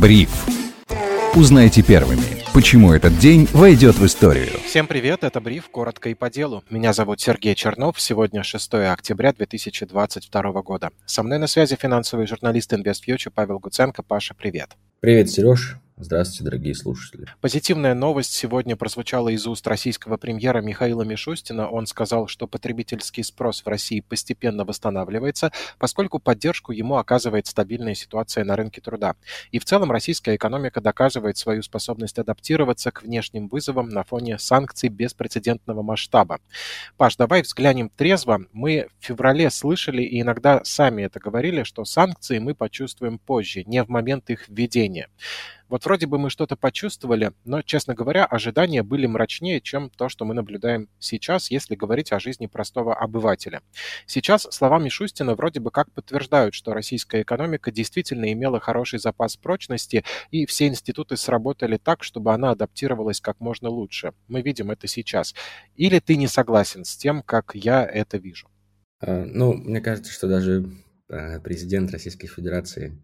Бриф. Узнайте первыми, почему этот день войдет в историю. Всем привет, это Бриф, коротко и по делу. Меня зовут Сергей Чернов, сегодня 6 октября 2022 года. Со мной на связи финансовый журналист InvestFuture Павел Гуценко. Паша, привет. Привет, Сереж. Здравствуйте, дорогие слушатели. Позитивная новость сегодня прозвучала из уст российского премьера Михаила Мишустина. Он сказал, что потребительский спрос в России постепенно восстанавливается, поскольку поддержку ему оказывает стабильная ситуация на рынке труда. И в целом российская экономика доказывает свою способность адаптироваться к внешним вызовам на фоне санкций беспрецедентного масштаба. Паш, давай взглянем трезво. Мы в феврале слышали и иногда сами это говорили, что санкции мы почувствуем позже, не в момент их введения. Вот вроде бы мы что-то почувствовали, но, честно говоря, ожидания были мрачнее, чем то, что мы наблюдаем сейчас, если говорить о жизни простого обывателя. Сейчас слова Мишустина вроде бы как подтверждают, что российская экономика действительно имела хороший запас прочности, и все институты сработали так, чтобы она адаптировалась как можно лучше. Мы видим это сейчас. Или ты не согласен с тем, как я это вижу? А, ну, мне кажется, что даже а, президент Российской Федерации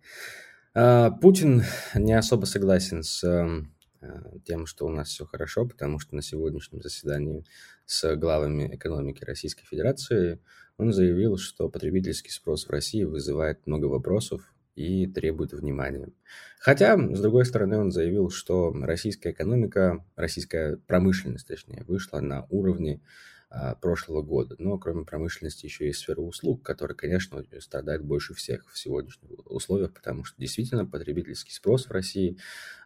Путин не особо согласен с эм, э, тем, что у нас все хорошо, потому что на сегодняшнем заседании с главами экономики Российской Федерации он заявил, что потребительский спрос в России вызывает много вопросов и требует внимания. Хотя, с другой стороны, он заявил, что российская экономика, российская промышленность, точнее, вышла на уровне а, прошлого года. Но кроме промышленности еще есть сфера услуг, которая, конечно, страдает больше всех в сегодняшних условиях, потому что действительно потребительский спрос в России,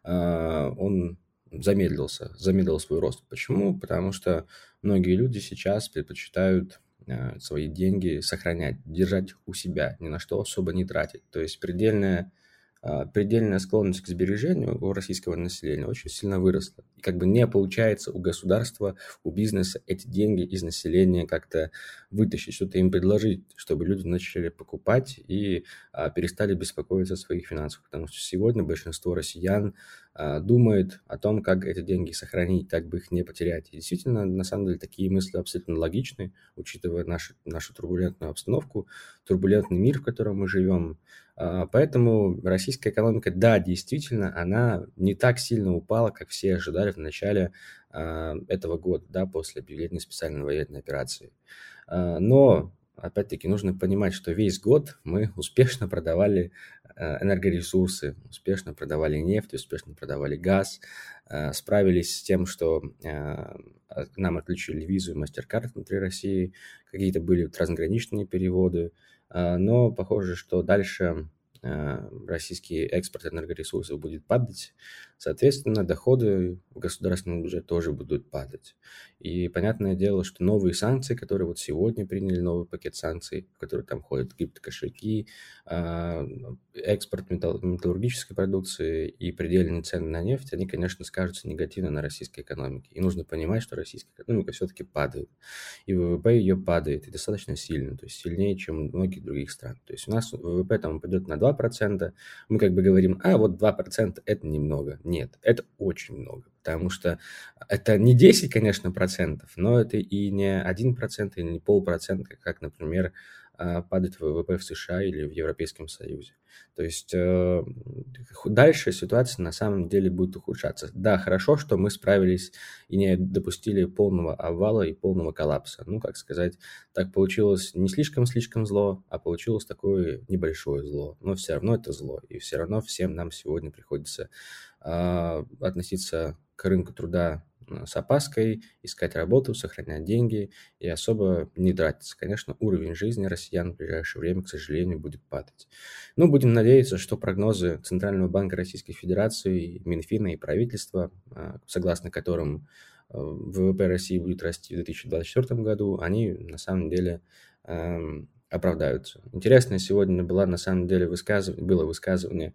а, он замедлился, замедлил свой рост. Почему? Потому что многие люди сейчас предпочитают свои деньги сохранять, держать у себя, ни на что особо не тратить. То есть предельная а, предельная склонность к сбережению у российского населения очень сильно выросла. И как бы не получается у государства, у бизнеса эти деньги из населения как-то вытащить, что-то им предложить, чтобы люди начали покупать и а, перестали беспокоиться о своих финансах. Потому что сегодня большинство россиян думает о том, как эти деньги сохранить, как бы их не потерять. И действительно, на самом деле, такие мысли абсолютно логичны, учитывая нашу, нашу турбулентную обстановку, турбулентный мир, в котором мы живем, а, поэтому российская экономика, да, действительно, она не так сильно упала, как все ожидали в начале а, этого года, да, после объявления специальной военной операции. А, но, опять-таки, нужно понимать, что весь год мы успешно продавали энергоресурсы, успешно продавали нефть, успешно продавали газ, справились с тем, что нам отключили визу и MasterCard внутри России, какие-то были трансграничные переводы, но похоже, что дальше российский экспорт энергоресурсов будет падать, соответственно, доходы в государственный бюджет тоже будут падать. И понятное дело, что новые санкции, которые вот сегодня приняли новый пакет санкций, в который там входят криптокошельки, а, экспорт металлургической продукции и предельные цены на нефть, они, конечно, скажутся негативно на российской экономике. И нужно понимать, что российская экономика все-таки падает. И ВВП ее падает, и достаточно сильно, то есть сильнее, чем у многих других стран. То есть у нас ВВП там упадет на 2%, мы как бы говорим, а вот 2% это немного. Нет, это очень много, потому что это не 10, конечно, процентов, но это и не 1% или не полпроцента, как, например, а, падает ВВП в США или в Европейском Союзе. То есть э, дальше ситуация на самом деле будет ухудшаться. Да, хорошо, что мы справились и не допустили полного обвала и полного коллапса. Ну, как сказать, так получилось не слишком-слишком зло, а получилось такое небольшое зло. Но все равно это зло. И все равно всем нам сегодня приходится относиться к рынку труда Э, с опаской, искать работу, сохранять деньги и особо не тратиться. Конечно, уровень жизни россиян в ближайшее время, к сожалению, будет падать. Но будем надеяться, что прогнозы Центрального банка Российской Федерации, Минфина и правительства, э, согласно которым э, ВВП России будет расти в 2024 году, они на самом деле эм, оправдаются. Интересное сегодня было на самом деле высказывание, было высказывание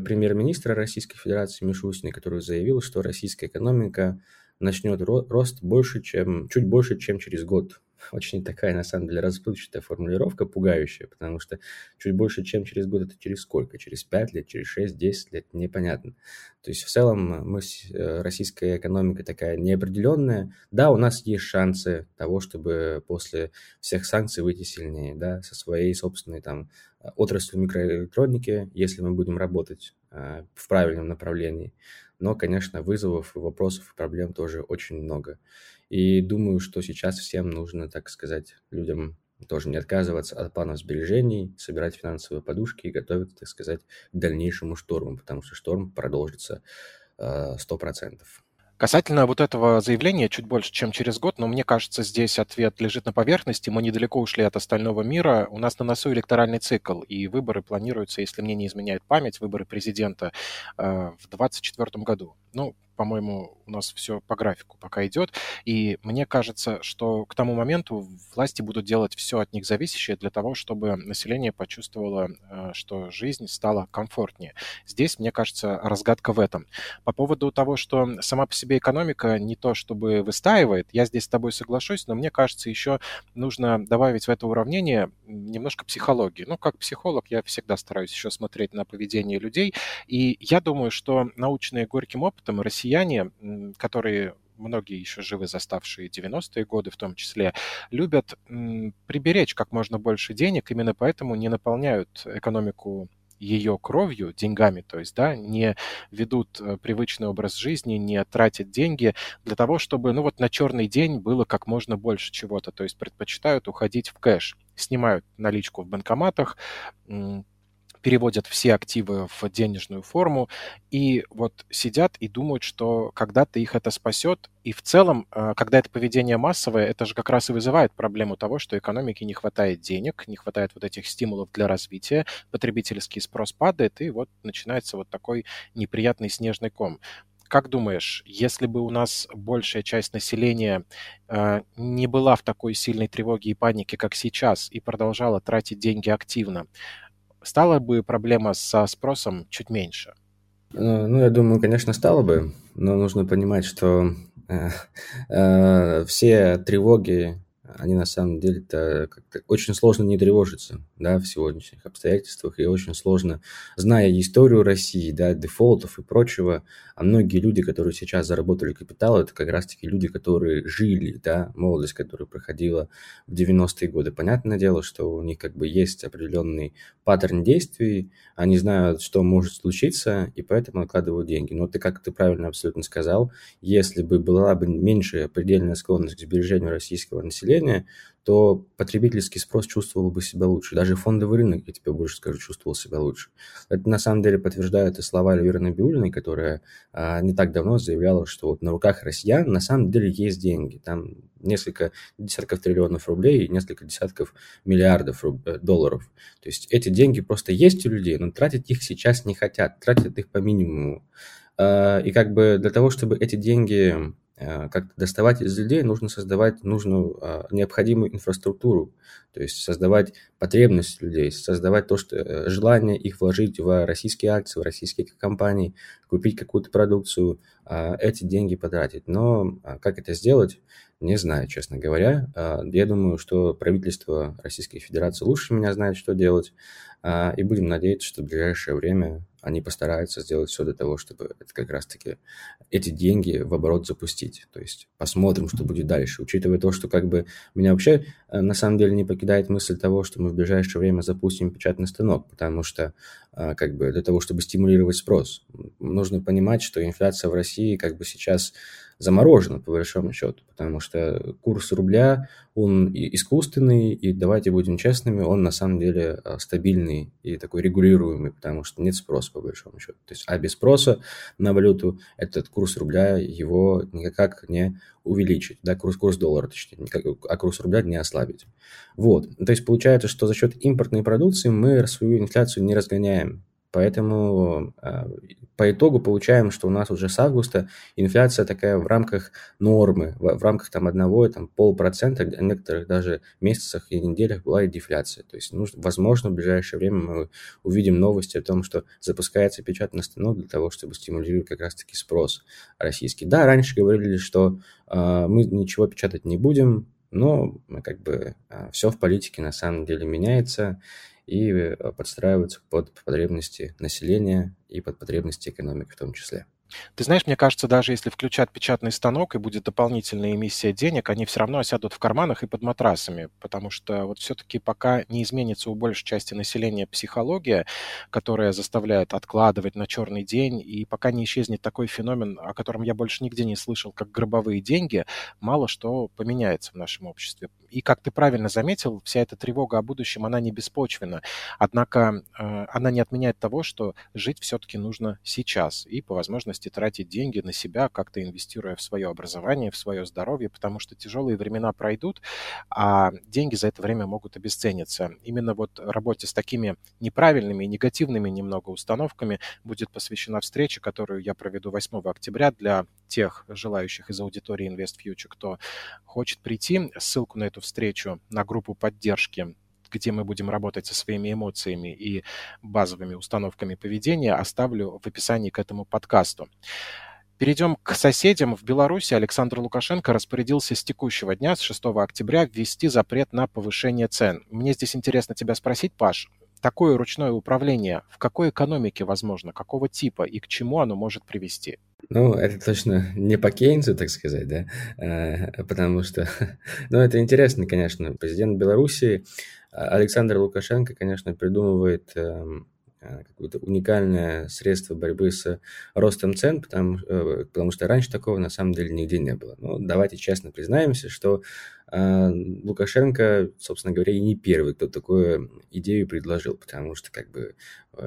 премьер-министра Российской Федерации Мишустина, который заявил, что российская экономика начнет рост больше, чем, чуть больше, чем через год. Очень такая, на самом деле, расплывчатая формулировка, пугающая, потому что чуть больше, чем через год, это через сколько? Через 5 лет, через 6, 10 лет? Непонятно. То есть, в целом, мы, э, российская экономика такая неопределенная. Да, у нас есть шансы того, чтобы после всех санкций выйти сильнее, да, со своей собственной там отраслью микроэлектроники, если мы будем работать в правильном направлении. Но, конечно, вызовов, вопросов и проблем тоже очень много. И думаю, что сейчас всем нужно, так сказать, людям тоже не отказываться от планов сбережений, собирать финансовые подушки и готовиться, так сказать, к дальнейшему шторму, потому что шторм продолжится сто процентов. Касательно вот этого заявления, чуть больше, чем через год, но мне кажется, здесь ответ лежит на поверхности. Мы недалеко ушли от остального мира. У нас на носу электоральный цикл, и выборы планируются, если мне не изменяет память, выборы президента э, в 2024 году. Ну, по-моему, у нас все по графику пока идет. И мне кажется, что к тому моменту власти будут делать все от них зависящее для того, чтобы население почувствовало, э, что жизнь стала комфортнее. Здесь, мне кажется, разгадка в этом. По поводу того, что сама по себе экономика не то чтобы выстаивает, я здесь с тобой соглашусь, но мне кажется, еще нужно добавить в это уравнение немножко психологии. Ну, как психолог, я всегда стараюсь еще смотреть на поведение людей. И я думаю, что научные горьким опытом Россия россияне, которые многие еще живы, заставшие 90-е годы в том числе, любят приберечь как можно больше денег, именно поэтому не наполняют экономику ее кровью, деньгами, то есть, да, не ведут э, привычный образ жизни, не тратят деньги для того, чтобы, ну вот на черный день было как можно больше чего-то, то есть предпочитают уходить в кэш, снимают наличку в банкоматах, переводят все активы в денежную форму и вот сидят и думают, что когда-то их это спасет. И в целом, э, когда это поведение массовое, это же как раз и вызывает проблему того, что экономике не хватает денег, не хватает вот этих стимулов для развития, потребительский спрос падает, и вот начинается вот такой неприятный снежный ком. Как думаешь, если бы у нас большая часть населения э, не была в такой сильной тревоге и панике, как сейчас, и продолжала тратить деньги активно, стала бы проблема со спросом чуть меньше? Э, ну, я думаю, конечно, стало бы, но нужно понимать, что э, э, все тревоги они на самом деле-то очень сложно не тревожиться, да, в сегодняшних обстоятельствах, и очень сложно, зная историю России, да, дефолтов и прочего, а многие люди, которые сейчас заработали капитал, это как раз-таки люди, которые жили, да, молодость, которая проходила в 90-е годы. Понятное дело, что у них как бы есть определенный паттерн действий, они знают, что может случиться, и поэтому откладывают деньги. Но ты, как ты правильно абсолютно сказал, если бы была бы меньшая предельная склонность к сбережению российского населения, то потребительский спрос чувствовал бы себя лучше. Даже фондовый рынок, я тебе больше скажу, чувствовал себя лучше. Это на самом деле подтверждают и слова Эльвиры Набиулиной, которая а, не так давно заявляла, что вот на руках россиян на самом деле есть деньги. Там несколько десятков триллионов рублей и несколько десятков миллиардов руб... Э, долларов. То есть эти деньги просто есть у людей, но тратить их сейчас не хотят, тратят их по минимуму. А, и как бы для того, чтобы эти деньги Э, как доставать из людей, нужно создавать нужную а, необходимую инфраструктуру, то есть создавать потребность людей, создавать то, что э, желание их вложить в российские акции, в российские компании, купить какую-то продукцию, эти деньги потратить. Но а, как это сделать, не знаю, честно говоря. Я думаю, что правительство Российской Федерации лучше меня знает, что делать, и будем надеяться, что в ближайшее время они постараются сделать все для того, чтобы это как раз-таки эти деньги в оборот запустить. То есть посмотрим, что будет дальше. Учитывая то, что как бы меня вообще э, на самом деле не покидает мысль того, что мы в ближайшее время запустим печатный станок, потому что как бы для того, чтобы стимулировать спрос, нужно понимать, что инфляция в России как бы сейчас заморожено, по большому счету, потому что курс рубля, он искусственный, и давайте будем честными, он на самом деле а, стабильный и такой регулируемый, потому что нет спроса, по большому счету. То есть, а без спроса на валюту этот курс рубля его никак не увеличить, да, курс, курс доллара, точнее, никак, а курс рубля не ослабить. Вот, то есть получается, что за счет импортной продукции мы свою инфляцию не разгоняем, Поэтому а, по итогу получаем, что у нас уже с августа инфляция такая в рамках нормы, в, рамках там одного, там полпроцента, а в некоторых даже месяцах и неделях была и дефляция. То есть, нужно, возможно, в ближайшее время мы увидим новости о том, что запускается печатный станок для того, чтобы стимулировать как раз-таки спрос российский. Да, раньше говорили, что э, мы ничего печатать не будем, но как бы э, все в политике на самом деле меняется, и э, подстраиваться под потребности населения и под потребности экономики в том числе. Ты знаешь, мне кажется, даже если включат печатный станок и будет дополнительная эмиссия денег, они все равно осядут в карманах и под матрасами, потому что вот все-таки пока не изменится у большей части населения психология, которая заставляет откладывать на черный день, и пока не исчезнет такой феномен, о котором я больше нигде не слышал, как гробовые деньги, мало что поменяется в нашем обществе. И, как ты правильно заметил, вся эта тревога о будущем, она не беспочвена. Однако э, она не отменяет того, что жить все-таки нужно сейчас и, по возможности, тратить деньги на себя, как-то инвестируя в свое образование, в свое здоровье, потому что тяжелые времена пройдут, а деньги за это время могут обесцениться. Именно вот работе с такими неправильными и негативными немного установками будет посвящена встреча, которую я проведу 8 октября для тех желающих из аудитории Invest Future, кто хочет прийти. Ссылку на эту встречу, на группу поддержки где мы будем работать со своими эмоциями и базовыми установками поведения, оставлю в описании к этому подкасту. Перейдем к соседям. В Беларуси Александр Лукашенко распорядился с текущего дня, с 6 октября, ввести запрет на повышение цен. Мне здесь интересно тебя спросить, Паш, такое ручное управление в какой экономике возможно, какого типа и к чему оно может привести? Ну, это точно не по Кейнсу, так сказать, да, а, потому что, ну, это интересно, конечно, президент Беларуси Александр Лукашенко, конечно, придумывает эм, Э, какое-то уникальное средство борьбы с ростом цен, потому, э, потому что раньше такого на самом деле нигде не было. Но давайте честно признаемся, что э, Лукашенко, собственно говоря, и не первый, кто такую идею предложил, потому что как бы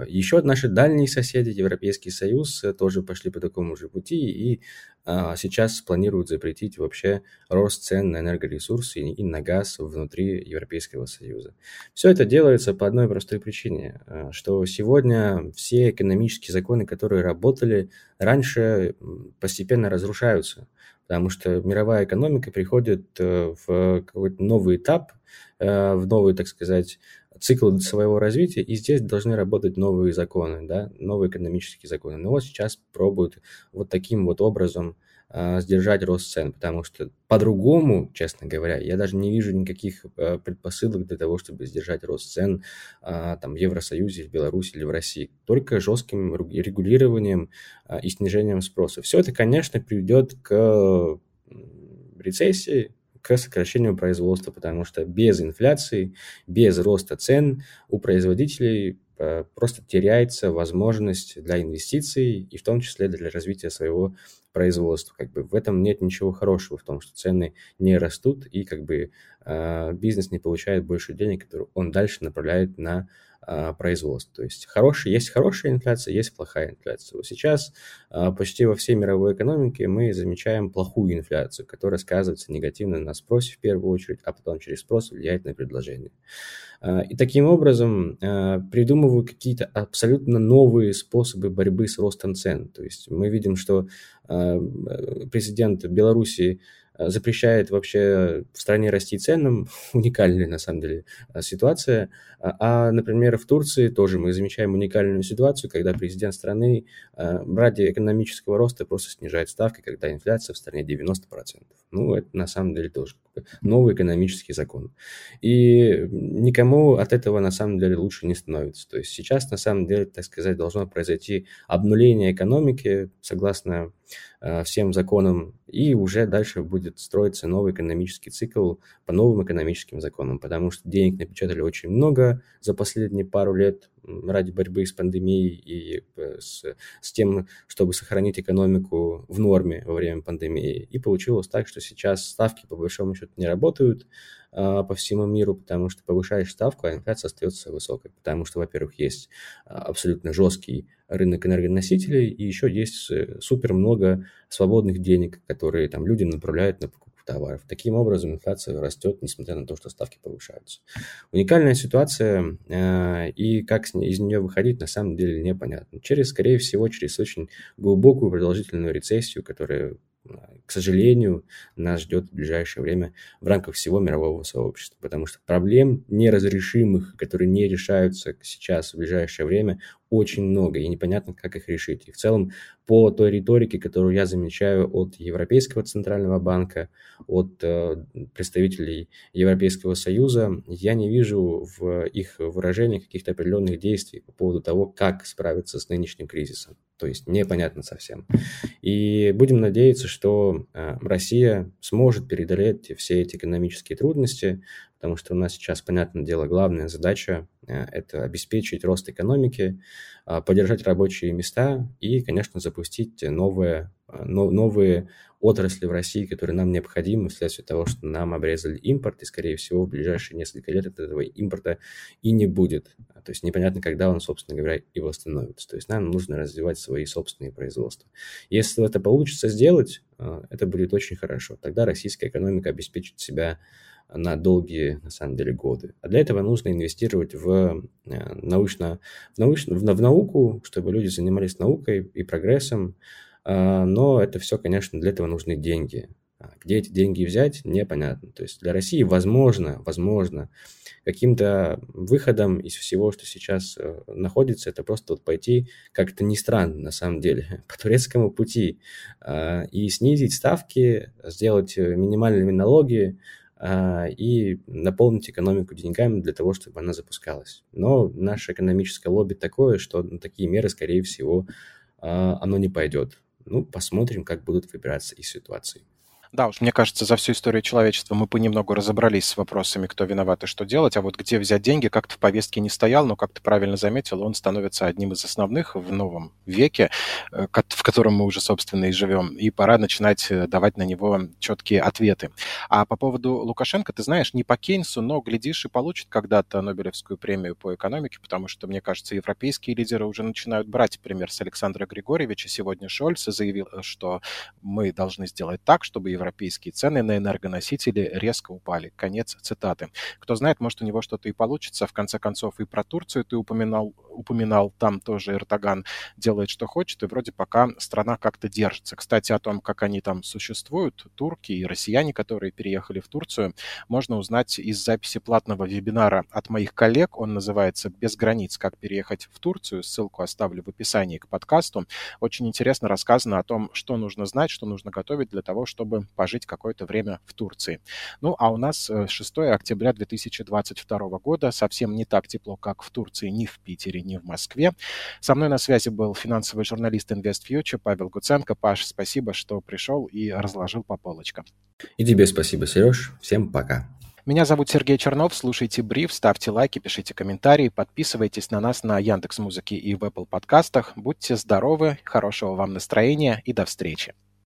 еще наши дальние соседи, Европейский Союз, тоже пошли по такому же пути и а, сейчас планируют запретить вообще рост цен на энергоресурсы и на газ внутри Европейского Союза. Все это делается по одной простой причине, а, что сегодня все экономические законы, которые работали раньше, постепенно разрушаются, потому что мировая экономика приходит э, в какой-то новый этап, э, в новый, так сказать, цикл своего развития, и здесь должны работать новые законы, да, новые экономические законы. Но вот сейчас пробуют вот таким вот образом э, сдержать рост цен, потому что по-другому, честно говоря, я даже не вижу никаких э, предпосылок для того, чтобы сдержать рост цен э, там, в Евросоюзе, в Беларуси или в России. Только жестким регулированием э, и снижением спроса. Все это, конечно, приведет к рецессии, к сокращению производства, потому что без инфляции, без роста цен у производителей э, просто теряется возможность для инвестиций и в том числе для развития своего производства. Как бы в этом нет ничего хорошего, в том, что цены не растут и как бы э, бизнес не получает больше денег, которые он дальше направляет на производств. То есть хороший, есть хорошая инфляция, есть плохая инфляция. Вот сейчас а, почти во всей мировой экономике мы замечаем плохую инфляцию, которая сказывается негативно на спросе в первую очередь, а потом через спрос влияет на предложение. А, и таким образом придумывают какие-то абсолютно новые способы борьбы с ростом цен. То есть мы видим, что президент Беларуси Э, запрещает вообще в стране расти ценам. Уникальная, на самом деле, э, ситуация. А, а, например, в Турции тоже мы замечаем уникальную ситуацию, когда президент страны э, ради экономического роста просто снижает ставки, когда инфляция в стране 90%. Ну, это на самом деле тоже новый экономический закон. И никому от этого на самом деле лучше не становится. То есть сейчас на самом деле, так сказать, должно произойти обнуление экономики согласно э, всем законам, и уже дальше будет строиться новый экономический цикл по новым экономическим законам, потому что денег напечатали очень много за последние пару лет ради борьбы с пандемией и с, с тем, чтобы сохранить экономику в норме во время пандемии. И получилось так, что сейчас ставки по большому счету не работают а, по всему миру, потому что повышаешь ставку, а инфляция остается высокой. Потому что, во-первых, есть а, абсолютно жесткий рынок энергоносителей, и еще есть э, супер много свободных денег, которые там люди направляют на покупку товаров. Таким образом, инфляция растет, несмотря на то, что ставки повышаются. Уникальная ситуация, э, и как из нее выходить, на самом деле непонятно. Через, скорее всего, через очень глубокую продолжительную рецессию, которая к сожалению, нас ждет в ближайшее время в рамках всего мирового сообщества, потому что проблем неразрешимых, которые не решаются сейчас в ближайшее время, очень много, и непонятно, как их решить. И в целом, по той риторике, которую я замечаю от Европейского Центрального банка, от э, представителей Европейского Союза, я не вижу в их выражениях каких-то определенных действий по поводу того, как справиться с нынешним кризисом. то есть непонятно совсем. И будем надеяться, что э, Россия сможет преодолеть все эти экономические трудности, потому что у нас сейчас, понятное дело, главная задача э, – это обеспечить рост экономики, э, поддержать рабочие места и, конечно, запустить новые, новые отрасли в России, которые нам необходимы вследствие того, что нам обрезали импорт, и, скорее всего, в ближайшие несколько лет этого импорта и не будет. То есть непонятно, когда он, собственно говоря, и восстановится. То есть нам нужно развивать свои собственные производства. Если это получится сделать, э, это будет очень хорошо. Тогда российская экономика обеспечит себя на долгие, на самом деле, годы. А для этого нужно инвестировать в, э, научно, в, научно, в, науку, чтобы люди занимались наукой и прогрессом, а, но это все, конечно, для этого нужны деньги. А где эти деньги взять, непонятно. То есть для России возможно, возможно, каким-то выходом из всего, что сейчас э, находится, это просто вот пойти, как то не странно, на самом деле, по турецкому пути а, и снизить ставки, сделать э, минимальными налоги, и наполнить экономику деньгами для того, чтобы она запускалась. Но наше экономическое лобби такое, что на такие меры, скорее всего, оно не пойдет. Ну, посмотрим, как будут выбираться из ситуации. Да уж, мне кажется, за всю историю человечества мы понемногу разобрались с вопросами, кто виноват и что делать, а вот где взять деньги, как-то в повестке не стоял, но, как ты правильно заметил, он становится одним из основных в новом веке, э, в котором мы уже, собственно, и живем, и пора начинать э, давать на него четкие ответы. А по поводу Лукашенко, ты знаешь, не по Кейнсу, но, глядишь, и получит когда-то Нобелевскую премию по экономике, потому что, мне кажется, европейские лидеры уже начинают брать пример с Александра Григорьевича. Сегодня Шольц заявил, что мы должны сделать так, чтобы европейские цены на энергоносители резко упали. Конец цитаты. Кто знает, может, у него что-то и получится. В конце концов, и про Турцию ты упоминал, упоминал там тоже Эрдоган делает, что хочет, и вроде пока страна как-то держится. Кстати, о том, как они там существуют, турки и россияне, которые переехали в Турцию, можно узнать из записи платного вебинара от моих коллег. Он называется «Без границ. Как переехать в Турцию». Ссылку оставлю в описании к подкасту. Очень интересно рассказано о том, что нужно знать, что нужно готовить для того, чтобы пожить какое-то время в Турции. Ну, а у нас 6 э, октября 2022 года, совсем не так тепло, как в Турции, ни в Питере, ни в Москве. Со мной на связи был финансовый журналист InvestFuture Павел Гуценко. Паш, спасибо, что пришел и разложил по полочкам. И тебе спасибо, Сереж. Всем пока. Меня зовут Сергей Чернов. Слушайте бриф, ставьте лайки, пишите комментарии, подписывайтесь на нас на Яндекс Музыке и в Apple подкастах. Будьте здоровы, хорошего вам настроения и до встречи.